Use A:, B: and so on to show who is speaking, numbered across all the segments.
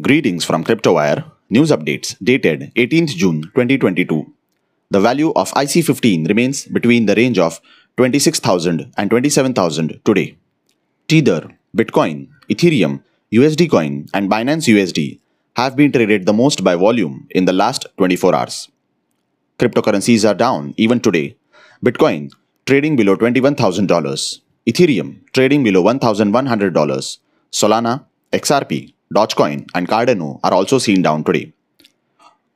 A: Greetings from CryptoWire. News updates dated 18th June 2022. The value of IC15 remains between the range of 26,000 and 27,000 today. Tether, Bitcoin, Ethereum, USD Coin, and Binance USD have been traded the most by volume in the last 24 hours. Cryptocurrencies are down even today. Bitcoin trading below $21,000, Ethereum trading below $1,100, Solana, XRP, Dogecoin, and Cardano are also seen down today.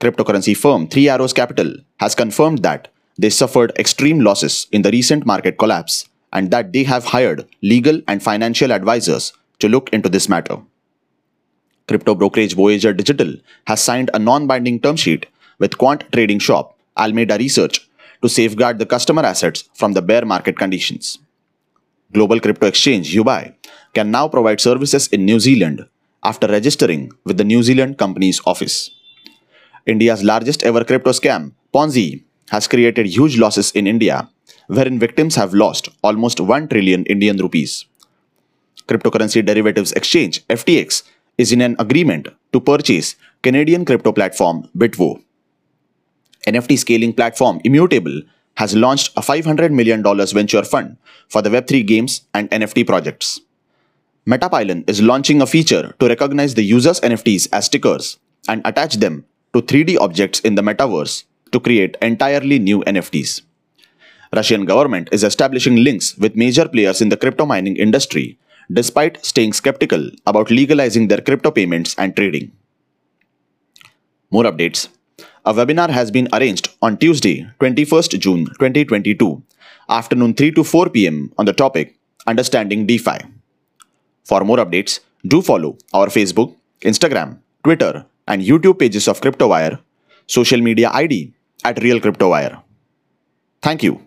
A: Cryptocurrency firm Three Arrows Capital has confirmed that they suffered extreme losses in the recent market collapse and that they have hired legal and financial advisors to look into this matter. Crypto brokerage Voyager Digital has signed a non binding term sheet with quant trading shop Alameda Research to safeguard the customer assets from the bear market conditions. Global crypto exchange Yubai can now provide services in New Zealand after registering with the New Zealand Companies Office. India's largest ever crypto scam, Ponzi, has created huge losses in India, wherein victims have lost almost 1 trillion Indian rupees. Cryptocurrency Derivatives Exchange, FTX, is in an agreement to purchase Canadian crypto platform Bitvo. NFT scaling platform Immutable has launched a $500 million venture fund for the Web3 games and NFT projects. Metapylon is launching a feature to recognize the user's NFTs as stickers and attach them to 3D objects in the metaverse to create entirely new NFTs. Russian government is establishing links with major players in the crypto mining industry despite staying skeptical about legalizing their crypto payments and trading. More updates a webinar has been arranged on Tuesday, 21st June 2022, afternoon 3 to 4 pm on the topic Understanding DeFi. For more updates, do follow our Facebook, Instagram, Twitter, and YouTube pages of CryptoWire, social media ID at Real CryptoWire. Thank you.